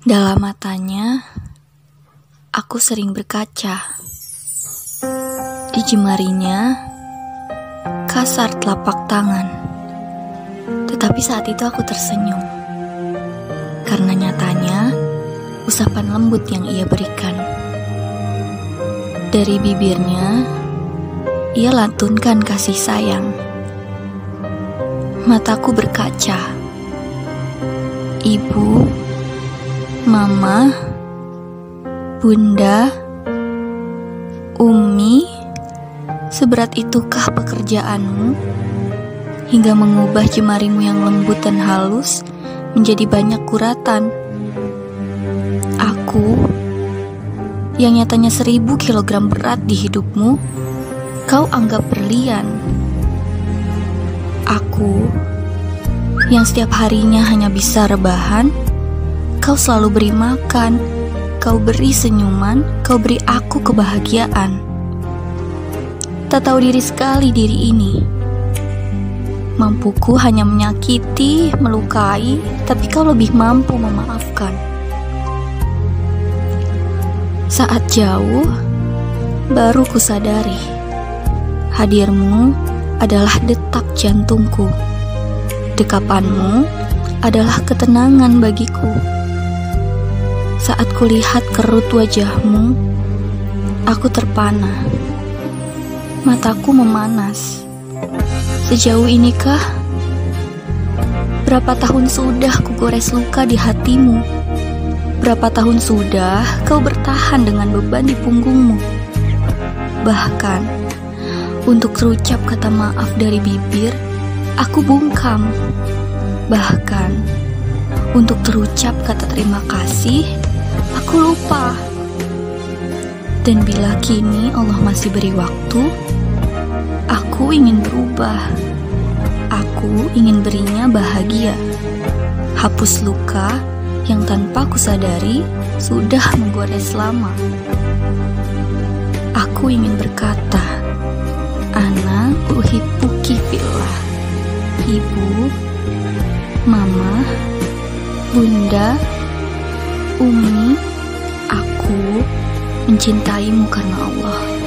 Dalam matanya, aku sering berkaca. Di jemarinya, kasar telapak tangan. Tetapi saat itu aku tersenyum. Karena nyatanya, usapan lembut yang ia berikan. Dari bibirnya, ia lantunkan kasih sayang. Mataku berkaca. Ibu, Mama, Bunda, Umi, seberat itukah pekerjaanmu hingga mengubah jemarimu yang lembut dan halus menjadi banyak kuratan? Aku yang nyatanya seribu kilogram berat di hidupmu, kau anggap berlian. Aku yang setiap harinya hanya bisa rebahan, kau selalu beri makan, kau beri senyuman, kau beri aku kebahagiaan. Tak tahu diri sekali diri ini. Mampuku hanya menyakiti, melukai, tapi kau lebih mampu memaafkan. Saat jauh, baru kusadari hadirmu adalah detak jantungku. Dekapanmu adalah ketenangan bagiku. Saat kulihat kerut wajahmu, aku terpana. Mataku memanas. Sejauh inikah? Berapa tahun sudah kugores luka di hatimu? Berapa tahun sudah kau bertahan dengan beban di punggungmu? Bahkan, untuk terucap kata maaf dari bibir, aku bungkam. Bahkan, untuk terucap kata terima kasih, aku lupa. Dan bila kini Allah masih beri waktu, aku ingin berubah. Aku ingin berinya bahagia. Hapus luka yang tanpa kusadari sudah menggores lama. Aku ingin berkata, Ana uhibbuki fillah. Ibu, Mama, Bunda, Umi, mencintaimu karena Allah.